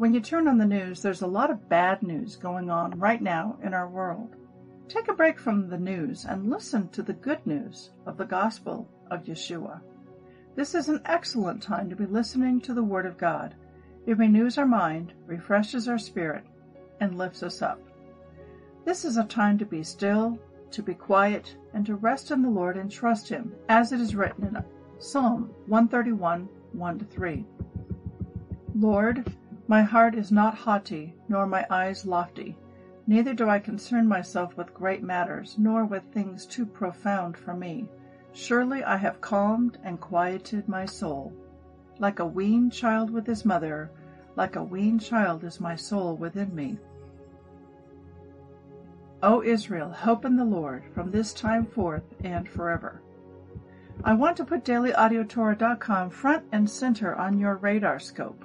When you turn on the news, there's a lot of bad news going on right now in our world. Take a break from the news and listen to the good news of the gospel of Yeshua. This is an excellent time to be listening to the Word of God. It renews our mind, refreshes our spirit, and lifts us up. This is a time to be still, to be quiet, and to rest in the Lord and trust Him, as it is written in Psalm 131 1 3. Lord, my heart is not haughty, nor my eyes lofty. Neither do I concern myself with great matters, nor with things too profound for me. Surely I have calmed and quieted my soul. Like a weaned child with his mother, like a weaned child is my soul within me. O Israel, hope in the Lord from this time forth and forever. I want to put dailyaudiotorah.com front and center on your radar scope.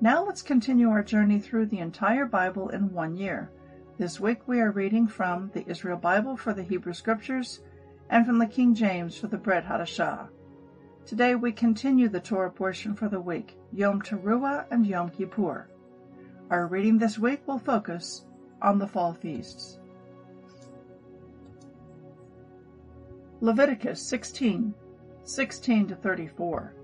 Now let's continue our journey through the entire Bible in one year. This week we are reading from the Israel Bible for the Hebrew Scriptures and from the King James for the Brit Hadashah. Today we continue the Torah portion for the week, Yom Teruah and Yom Kippur. Our reading this week will focus on the fall feasts. Leviticus 16, 16 to 34.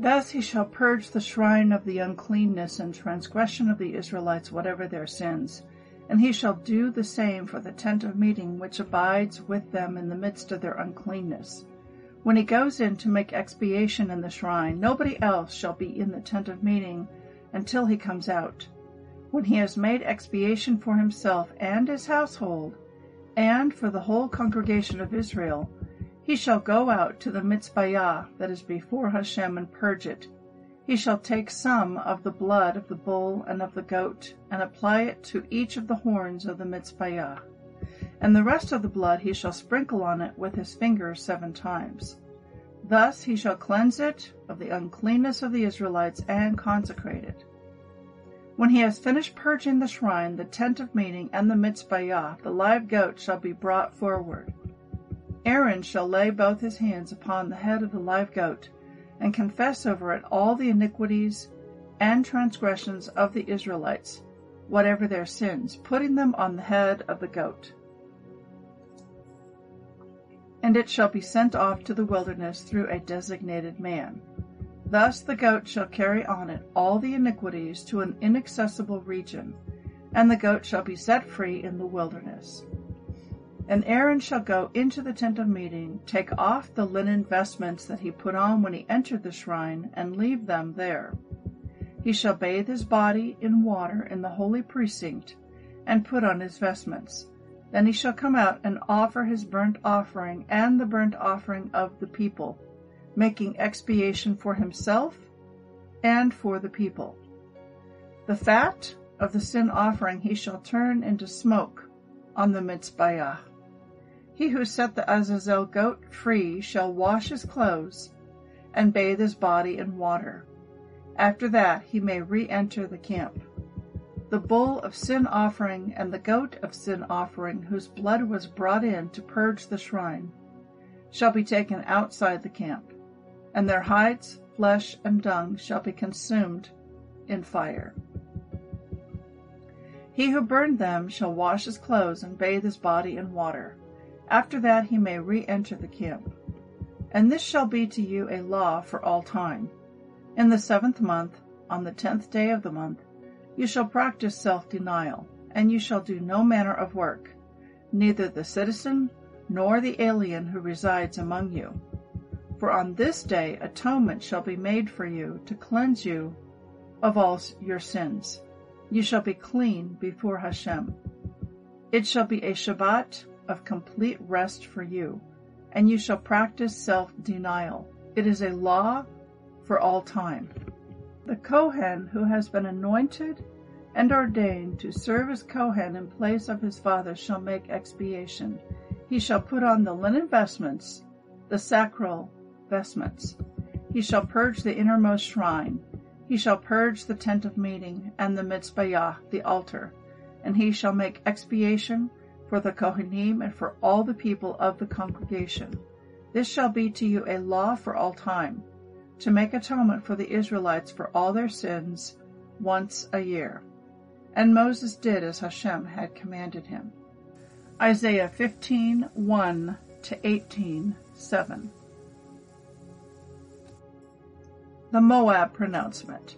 Thus he shall purge the shrine of the uncleanness and transgression of the Israelites, whatever their sins. And he shall do the same for the tent of meeting which abides with them in the midst of their uncleanness. When he goes in to make expiation in the shrine, nobody else shall be in the tent of meeting until he comes out. When he has made expiation for himself and his household, and for the whole congregation of Israel, he shall go out to the mizbayach that is before Hashem and purge it. He shall take some of the blood of the bull and of the goat, and apply it to each of the horns of the mizbayach. And the rest of the blood he shall sprinkle on it with his finger seven times. Thus he shall cleanse it of the uncleanness of the Israelites and consecrate it. When he has finished purging the shrine, the tent of meeting, and the mizbayach, the live goat shall be brought forward. Aaron shall lay both his hands upon the head of the live goat, and confess over it all the iniquities and transgressions of the Israelites, whatever their sins, putting them on the head of the goat. And it shall be sent off to the wilderness through a designated man. Thus the goat shall carry on it all the iniquities to an inaccessible region, and the goat shall be set free in the wilderness. And Aaron shall go into the tent of meeting, take off the linen vestments that he put on when he entered the shrine, and leave them there. He shall bathe his body in water in the holy precinct, and put on his vestments. Then he shall come out and offer his burnt offering and the burnt offering of the people, making expiation for himself and for the people. The fat of the sin offering he shall turn into smoke on the mizbayach. He who set the Azazel goat free shall wash his clothes and bathe his body in water. After that he may re-enter the camp. the bull of sin offering and the goat of sin offering, whose blood was brought in to purge the shrine, shall be taken outside the camp, and their hides, flesh, and dung shall be consumed in fire. He who burned them shall wash his clothes and bathe his body in water. After that he may re enter the camp. And this shall be to you a law for all time. In the seventh month, on the tenth day of the month, you shall practice self denial, and you shall do no manner of work, neither the citizen nor the alien who resides among you. For on this day atonement shall be made for you to cleanse you of all your sins. You shall be clean before Hashem. It shall be a Shabbat of complete rest for you, and you shall practice self denial. It is a law for all time. The Kohen who has been anointed and ordained to serve as Kohen in place of his father shall make expiation. He shall put on the linen vestments, the sacral vestments. He shall purge the innermost shrine. He shall purge the tent of meeting and the mizbayach, the altar. And he shall make expiation for the Kohanim and for all the people of the congregation. This shall be to you a law for all time to make atonement for the Israelites for all their sins once a year. And Moses did as Hashem had commanded him. Isaiah 15 1 to 18 7. The Moab pronouncement.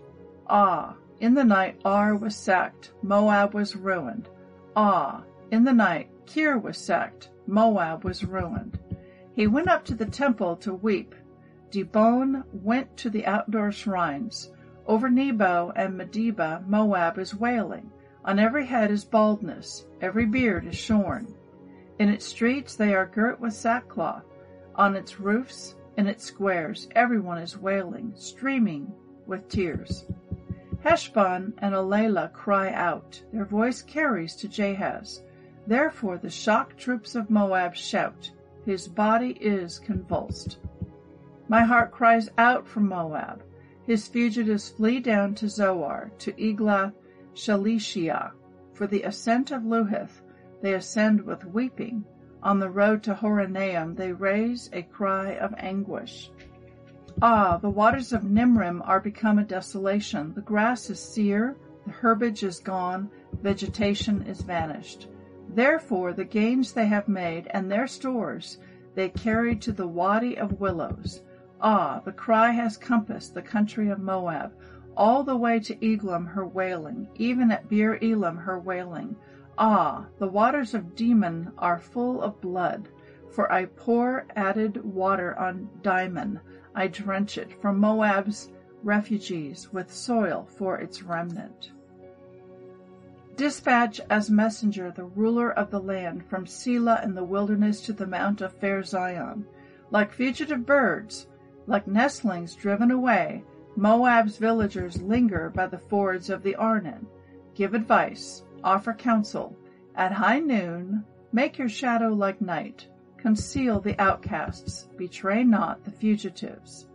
Ah, in the night Ar was sacked, Moab was ruined. Ah, in the night Kir was sacked, Moab was ruined. He went up to the temple to weep Dibon went to the outdoor shrines. Over Nebo and Medeba Moab is wailing. On every head is baldness, every beard is shorn. In its streets they are girt with sackcloth. On its roofs, in its squares, everyone is wailing, streaming with tears. Heshbon and Elealeh cry out. Their voice carries to Jahaz. Therefore the shocked troops of Moab shout. His body is convulsed. My heart cries out for Moab. His fugitives flee down to Zoar, to Eglath Shalishiyah. For the ascent of Luhith they ascend with weeping. On the road to Horonaim they raise a cry of anguish. Ah, the waters of Nimrim are become a desolation. The grass is sere, the herbage is gone, vegetation is vanished. Therefore the gains they have made and their stores they carry to the Wadi of Willows. Ah, the cry has compassed the country of Moab, all the way to Eglaim her wailing, even at Beer Elim her wailing. Ah, the waters of Dimon are full of blood, for I pour added water on Dimon, I drench it from Moab's refugees with soil for its remnant. Dispatch as messenger the ruler of the land from Selah in the wilderness to the mount of fair Zion. Like fugitive birds, like nestlings driven away, Moab's villagers linger by the fords of the Arnon. Give advice, offer counsel. At high noon, make your shadow like night. Conceal the outcasts, betray not the fugitives.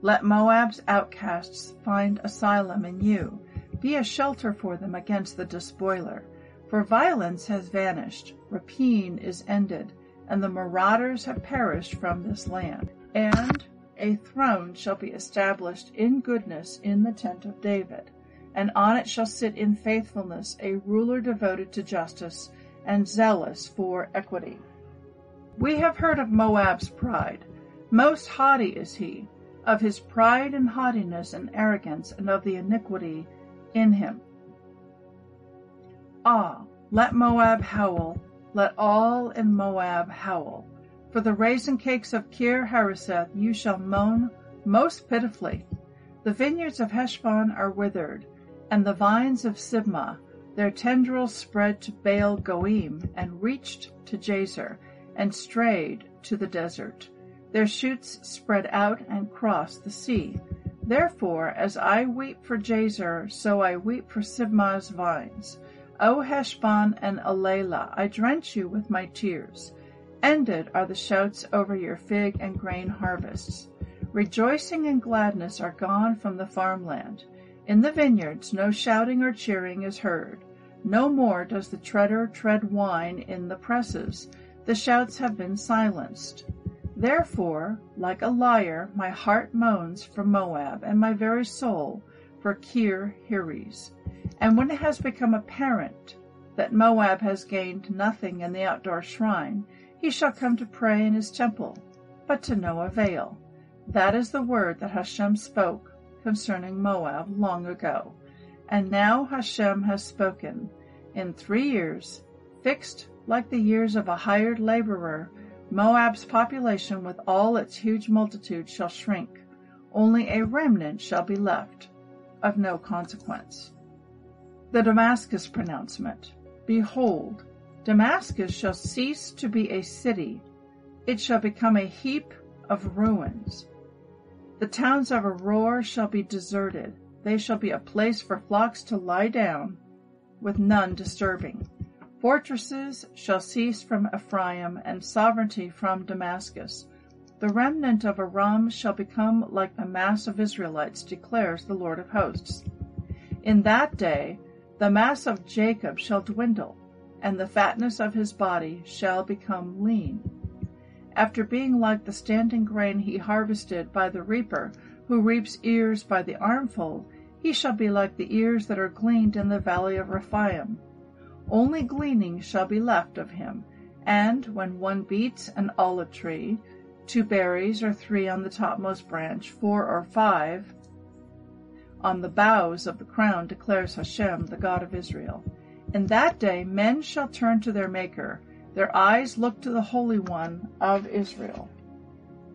Let Moab's outcasts find asylum in you. Be a shelter for them against the despoiler. For violence has vanished, rapine is ended, and the marauders have perished from this land. And a throne shall be established in goodness in the tent of David, and on it shall sit in faithfulness a ruler devoted to justice and zealous for equity. We have heard of Moab's pride. Most haughty is he, of his pride and haughtiness and arrogance, and of the iniquity in him. Ah, let Moab howl, let all in Moab howl. For the raisin cakes of Kir Hareseth you shall moan most pitifully. The vineyards of Heshbon are withered, and the vines of Sibmah, their tendrils spread to Baal Goim, and reached to Jazer, and strayed to the desert. Their shoots spread out and crossed the sea. Therefore, as I weep for Jazer, so I weep for Sibmah's vines. O Heshbon and Elealeh, I drench you with my tears. Ended are the shouts over your fig and grain harvests. Rejoicing and gladness are gone from the farmland. In the vineyards no shouting or cheering is heard. No more does the treader tread wine in the presses. The shouts have been silenced. Therefore, like a lyre, my heart moans for Moab, and my very soul for Kir Heres. And when it has become apparent that Moab has gained nothing in the outdoor shrine, he shall come to pray in his temple, but to no avail. That is the word that Hashem spoke concerning Moab long ago. And now Hashem has spoken. In three years, fixed like the years of a hired laborer, Moab's population with all its huge multitude shall shrink. Only a remnant shall be left, of no consequence. The Damascus pronouncement. Behold, Damascus shall cease to be a city. It shall become a heap of ruins. The towns of Aroer shall be deserted. They shall be a place for flocks to lie down, with none disturbing. Fortresses shall cease from Ephraim, and sovereignty from Damascus. The remnant of Aram shall become like the mass of Israelites, declares the Lord of hosts. In that day the mass of Jacob shall dwindle, and the fatness of his body shall become lean. After being like the standing grain he harvested by the reaper, who reaps ears by the armful, he shall be like the ears that are gleaned in the valley of Rephaim. Only gleaning shall be left of him, and when one beats an olive tree, two berries or three on the topmost branch, four or five on the boughs of the crown, declares Hashem, the God of Israel. In that day men shall turn to their Maker, their eyes look to the Holy One of Israel.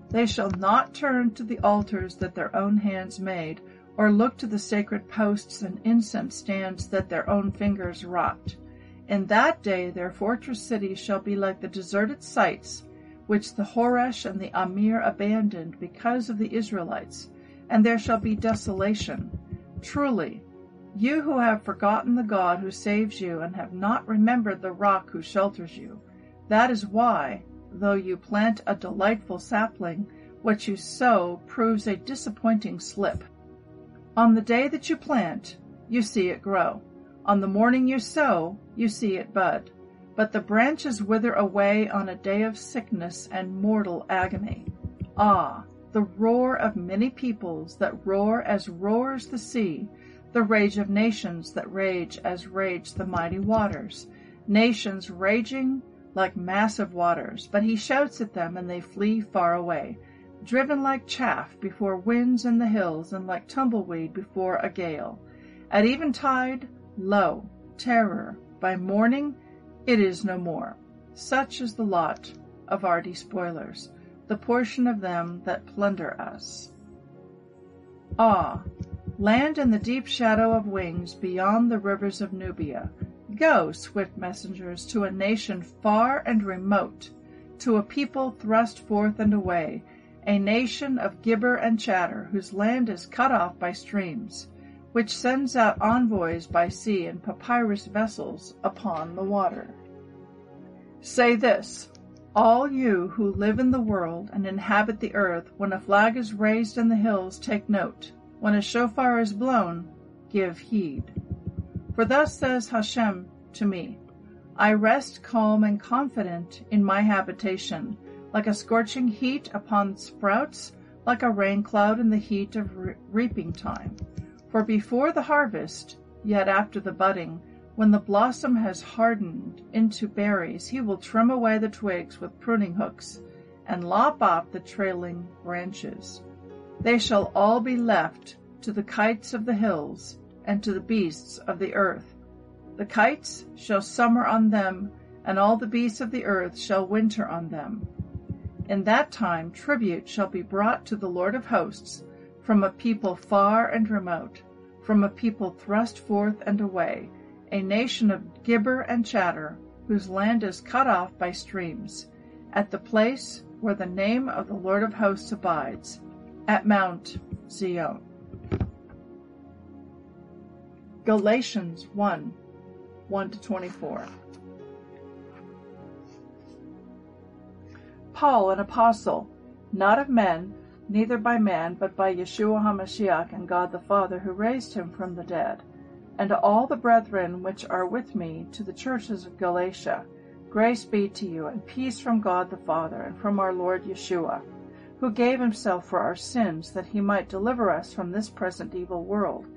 They shall not turn to the altars that their own hands made, or look to the sacred posts and incense stands that their own fingers wrought. In that day their fortress cities shall be like the deserted sites which the Horesh and the Amir abandoned because of the Israelites, and there shall be desolation. Truly, you who have forgotten the God who saves you and have not remembered the rock who shelters you. That is why, though you plant a delightful sapling, what you sow proves a disappointing slip. On the day that you plant, you see it grow. On the morning you sow, you see it bud. But the branches wither away on a day of sickness and mortal agony. Ah, the roar of many peoples that roar as roars the sea, the rage of nations that rage as rage the mighty waters, nations raging like massive waters, but he shouts at them and they flee far away, driven like chaff before winds in the hills and like tumbleweed before a gale. At eventide Lo, terror! By morning it is no more. Such is the lot of our despoilers, the portion of them that plunder us. Ah, land in the deep shadow of wings beyond the rivers of Nubia. Go, swift messengers, to a nation far and remote, to a people thrust forth and away, a nation of gibber and chatter, whose land is cut off by streams which sends out envoys by sea in papyrus vessels upon the water. Say this, all you who live in the world and inhabit the earth, when a flag is raised in the hills, take note. When a shofar is blown, give heed. For thus says Hashem to me, I rest calm and confident in my habitation, like a scorching heat upon sprouts, like a rain cloud in the heat of re- reaping time. For before the harvest, yet after the budding, when the blossom has hardened into berries, he will trim away the twigs with pruning hooks and lop off the trailing branches. They shall all be left to the kites of the hills and to the beasts of the earth. The kites shall summer on them, and all the beasts of the earth shall winter on them. In that time tribute shall be brought to the Lord of hosts from a people far and remote, from a people thrust forth and away, a nation of gibber and chatter, whose land is cut off by streams, at the place where the name of the Lord of hosts abides, at Mount Zion. Galatians 1 1 to 24. Paul, an apostle, not of men, neither by man, but by Yeshua HaMashiach and God the Father, who raised him from the dead. And to all the brethren which are with me, to the churches of Galatia, grace be to you, and peace from God the Father, and from our Lord Yeshua, who gave himself for our sins, that he might deliver us from this present evil world,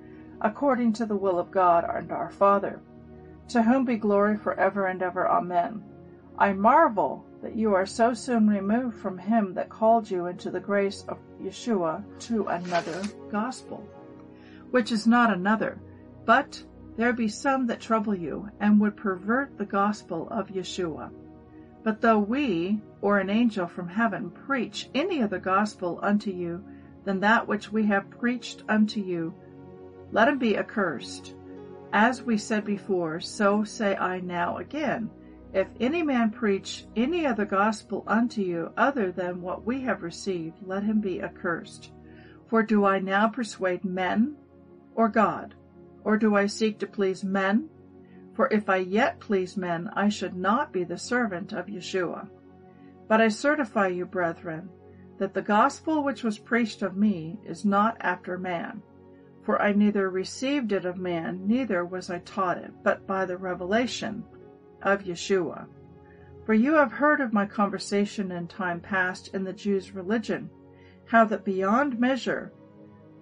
according to the will of God and our Father, to whom be glory for ever and ever. Amen. I marvel that you are so soon removed from him that called you into the grace of Yeshua to another gospel, which is not another, but there be some that trouble you, and would pervert the gospel of Yeshua. But though we, or an angel from heaven, preach any other gospel unto you than that which we have preached unto you, let him be accursed. As we said before, so say I now again if any man preach any other gospel unto you other than what we have received, let him be accursed. For do I now persuade men or God? Or do I seek to please men? For if I yet please men, I should not be the servant of Yeshua. But I certify you, brethren, that the gospel which was preached of me is not after man. For I neither received it of man, neither was I taught it, but by the revelation of Yeshua. For you have heard of my conversation in time past in the Jews' religion, how that beyond measure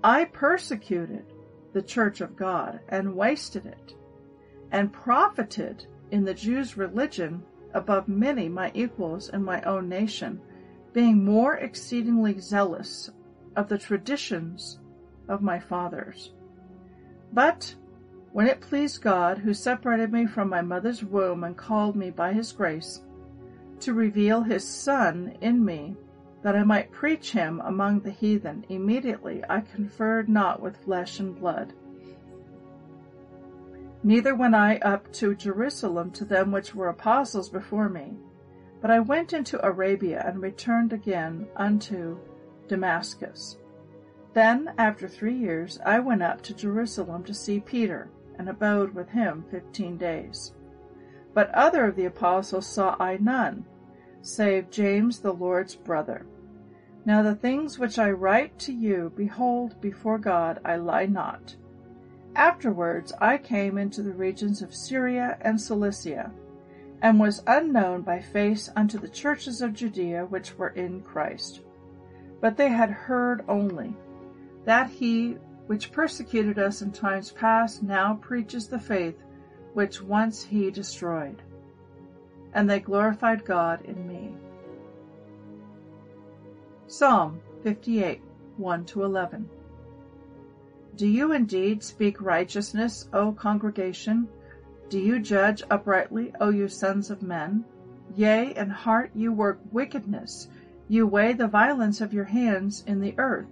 I persecuted the church of God and wasted it, and profited in the Jews' religion above many my equals in my own nation, being more exceedingly zealous of the traditions of my fathers. But when it pleased God, who separated me from my mother's womb and called me by his grace, to reveal his Son in me, that I might preach him among the heathen, immediately I conferred not with flesh and blood. Neither went I up to Jerusalem to them which were apostles before me, but I went into Arabia and returned again unto Damascus. Then, after three years, I went up to Jerusalem to see Peter and abode with him fifteen days. But other of the apostles saw I none, save James the Lord's brother. Now the things which I write to you, behold, before God I lie not. Afterwards I came into the regions of Syria and Cilicia, and was unknown by face unto the churches of Judea which were in Christ. But they had heard only that he which persecuted us in times past, now preaches the faith which once he destroyed. And they glorified God in me. Psalm 58 1 to 11. Do you indeed speak righteousness, O congregation? Do you judge uprightly, O you sons of men? Yea, in heart you work wickedness. You weigh the violence of your hands in the earth.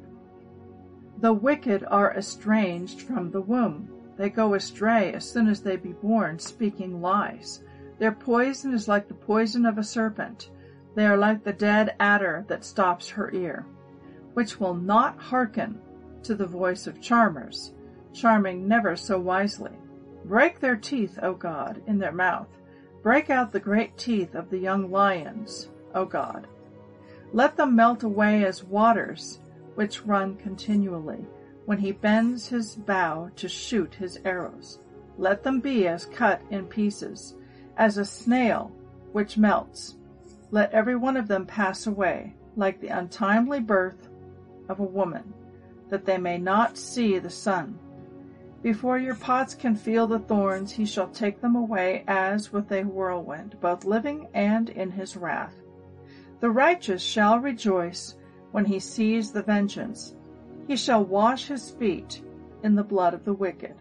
The wicked are estranged from the womb. They go astray as soon as they be born, speaking lies. Their poison is like the poison of a serpent. They are like the dead adder that stops her ear, which will not hearken to the voice of charmers, charming never so wisely. Break their teeth, O God, in their mouth. Break out the great teeth of the young lions, O God. Let them melt away as waters which run continually, when he bends his bow to shoot his arrows. Let them be as cut in pieces, as a snail which melts. Let every one of them pass away, like the untimely birth of a woman, that they may not see the sun. Before your pots can feel the thorns, he shall take them away as with a whirlwind, both living and in his wrath. The righteous shall rejoice when he sees the vengeance. He shall wash his feet in the blood of the wicked,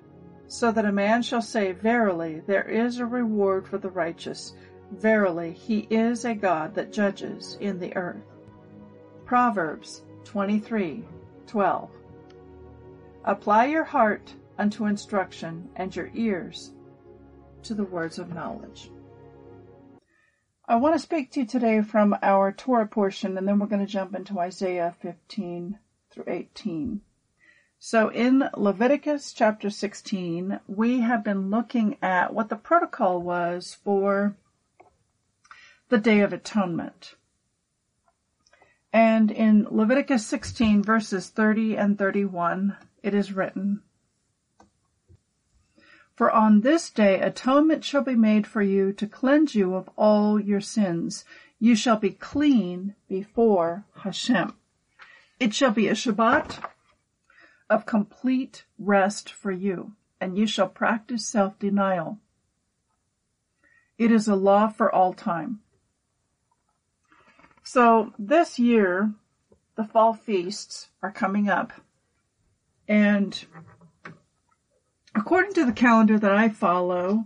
so that a man shall say, Verily, there is a reward for the righteous. Verily, he is a God that judges in the earth. Proverbs 23:12. Apply your heart unto instruction and your ears to the words of knowledge. I want to speak to you today from our Torah portion, and then we're going to jump into Isaiah 15 through 18. So in Leviticus chapter 16, we have been looking at what the protocol was for the Day of Atonement. And in Leviticus 16 verses 30 and 31, it is written, For on this day atonement shall be made for you to cleanse you of all your sins. You shall be clean before Hashem. It shall be a Shabbat of complete rest for you, and you shall practice self-denial. It is a law for all time. So this year, the fall feasts are coming up. And according to the calendar that I follow,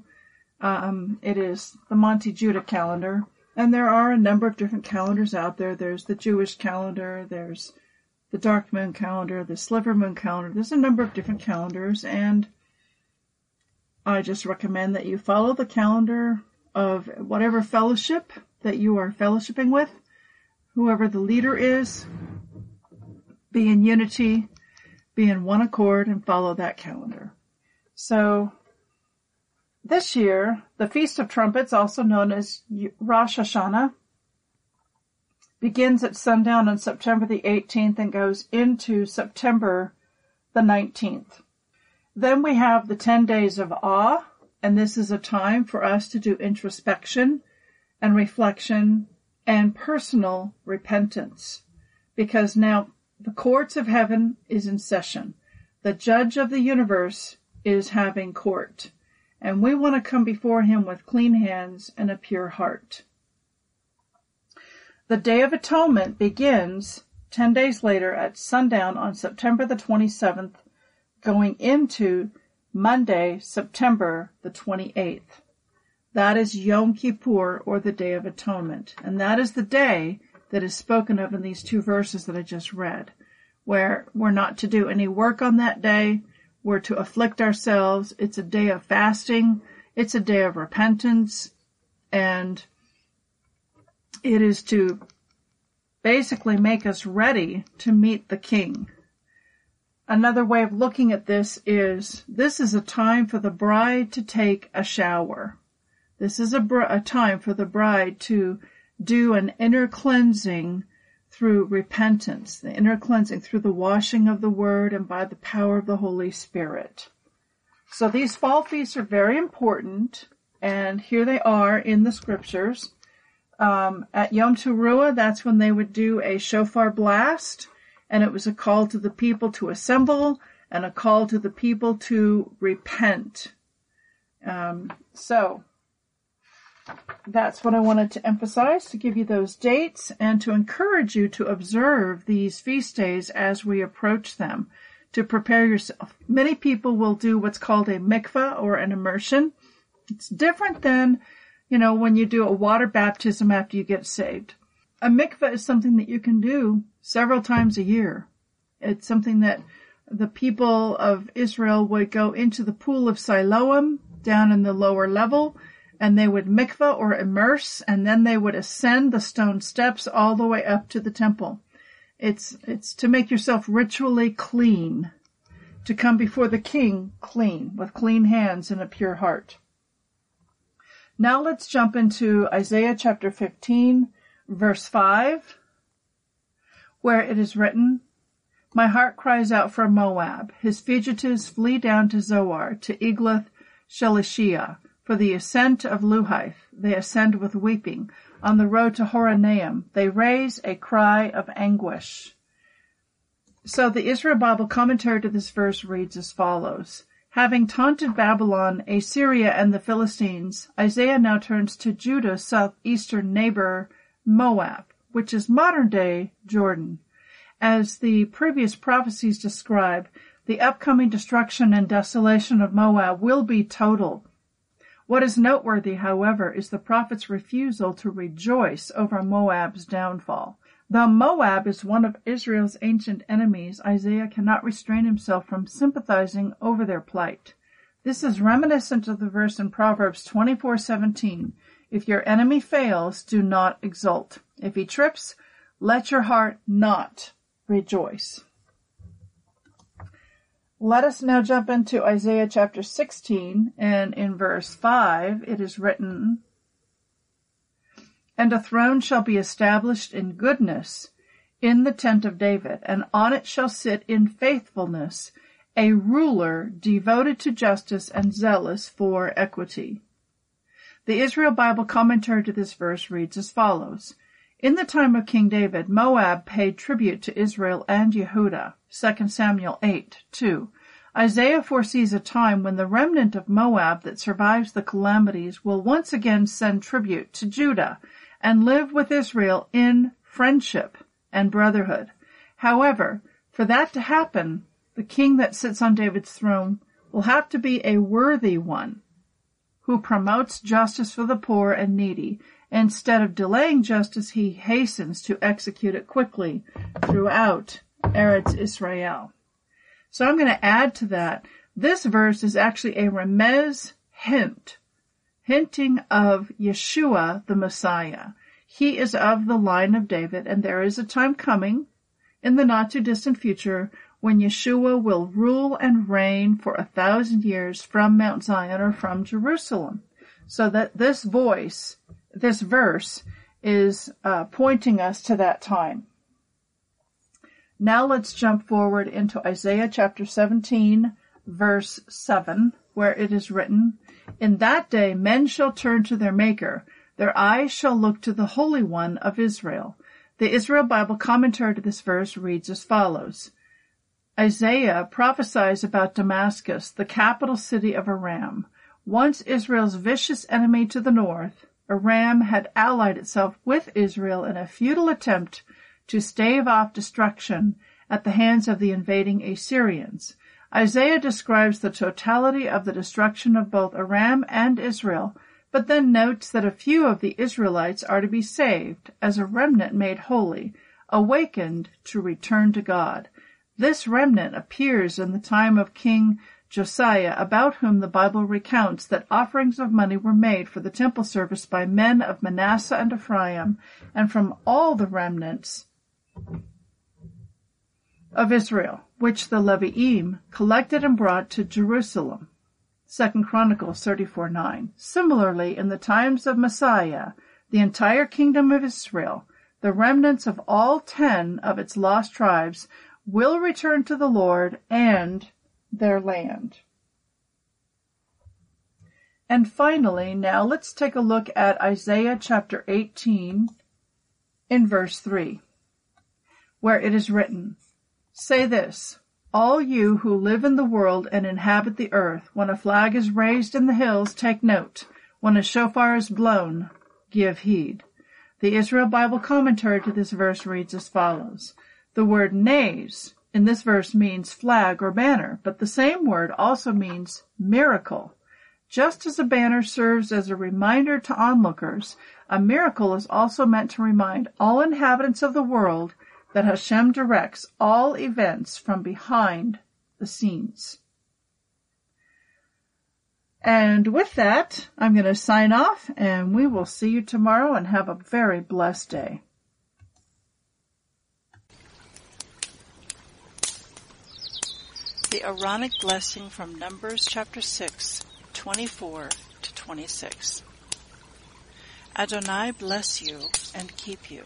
um, it is the Monte Judah calendar. And there are a number of different calendars out there. There's the Jewish calendar, there's the dark moon calendar, the sliver moon calendar. There's a number of different calendars and I just recommend that you follow the calendar of whatever fellowship that you are fellowshipping with whoever the leader is, be in unity, be in one accord, and follow that calendar. So, this year, the Feast of Trumpets, also known as Rosh Hashanah, begins at sundown on September the 18th and goes into September the 19th. Then we have the 10 days of awe, and this is a time for us to do introspection and reflection and personal repentance. Because now the courts of heaven is in session. The judge of the universe is having court. And we want to come before him with clean hands and a pure heart. The Day of Atonement begins 10 days later at sundown on September the 27th, going into Monday, September the 28th. That is Yom Kippur or the Day of Atonement. And that is the day that is spoken of in these two verses that I just read, where we're not to do any work on that day. We're to afflict ourselves. It's a day of fasting. It's a day of repentance. And it is to basically make us ready to meet the King. Another way of looking at this is this is a time for the bride to take a shower. This is a, br- a time for the bride to do an inner cleansing through repentance, the inner cleansing through the washing of the word and by the power of the Holy Spirit. So these fall feasts are very important, and here they are in the scriptures. Um, at Yom Teruah, that's when they would do a shofar blast, and it was a call to the people to assemble and a call to the people to repent. Um, so that's what I wanted to emphasize to give you those dates and to encourage you to observe these feast days as we approach them to prepare yourself. Many people will do what's called a mikvah or an immersion. It's different than, you know, when you do a water baptism after you get saved. A mikvah is something that you can do several times a year. It's something that the people of Israel would go into the pool of Siloam down in the lower level and they would mikvah or immerse, and then they would ascend the stone steps all the way up to the temple. It's, it's to make yourself ritually clean, to come before the king clean, with clean hands and a pure heart. Now let's jump into Isaiah chapter 15, verse 5, where it is written, My heart cries out for Moab. His fugitives flee down to Zoar, to Eglath Shelishiyah. For the ascent of Luhith they ascend with weeping. On the road to Horonaim they raise a cry of anguish. So the Israel Bible commentary to this verse reads as follows. Having taunted Babylon, Assyria, and the Philistines, Isaiah now turns to Judah's southeastern neighbor, Moab, which is modern day Jordan. As the previous prophecies describe, the upcoming destruction and desolation of Moab will be total. What is noteworthy, however, is the prophet's refusal to rejoice over Moab's downfall. Though Moab is one of Israel's ancient enemies, Isaiah cannot restrain himself from sympathizing over their plight. This is reminiscent of the verse in Proverbs 24:17, "If your enemy fails, do not exult. If he trips, let your heart not rejoice." Let us now jump into Isaiah chapter 16, and in verse 5 it is written, And a throne shall be established in goodness, in the tent of David, and on it shall sit in faithfulness a ruler devoted to justice and zealous for equity. The Israel Bible commentary to this verse reads as follows. In the time of King David, Moab paid tribute to Israel and Yehudah. 2 Samuel 8, 2. Isaiah foresees a time when the remnant of Moab that survives the calamities will once again send tribute to Judah and live with Israel in friendship and brotherhood. However, for that to happen, the king that sits on David's throne will have to be a worthy one who promotes justice for the poor and needy. Instead of delaying justice, he hastens to execute it quickly throughout Eretz Israel. So I'm going to add to that. This verse is actually a remez hint, hinting of Yeshua, the Messiah. He is of the line of David, and there is a time coming in the not too distant future when Yeshua will rule and reign for a thousand years from Mount Zion or from Jerusalem. So that this voice, this verse, is uh, pointing us to that time. Now let's jump forward into Isaiah chapter 17, verse 7, where it is written, In that day men shall turn to their Maker, their eyes shall look to the Holy One of Israel. The Israel Bible commentary to this verse reads as follows. Isaiah prophesies about Damascus, the capital city of Aram. Once Israel's vicious enemy to the north, Aram had allied itself with Israel in a futile attempt to stave off destruction at the hands of the invading Assyrians. Isaiah describes the totality of the destruction of both Aram and Israel, but then notes that a few of the Israelites are to be saved as a remnant made holy, awakened to return to God. This remnant appears in the time of King Josiah, about whom the Bible recounts that offerings of money were made for the temple service by men of Manasseh and Ephraim, and from all the remnants of Israel, which the Leviim collected and brought to Jerusalem. 2 Chronicles 34 9. Similarly, in the times of Messiah, the entire kingdom of Israel, the remnants of all ten of its lost tribes, will return to the Lord and their land. And finally, now let's take a look at Isaiah chapter 18 in verse 3 where it is written, Say this, all you who live in the world and inhabit the earth, when a flag is raised in the hills, take note. When a shofar is blown, give heed. The Israel Bible commentary to this verse reads as follows. The word nays in this verse means flag or banner, but the same word also means miracle. Just as a banner serves as a reminder to onlookers, a miracle is also meant to remind all inhabitants of the world that Hashem directs all events from behind the scenes. And with that, I'm going to sign off and we will see you tomorrow and have a very blessed day. The Aaronic blessing from Numbers chapter 6, 24 to 26. Adonai bless you and keep you.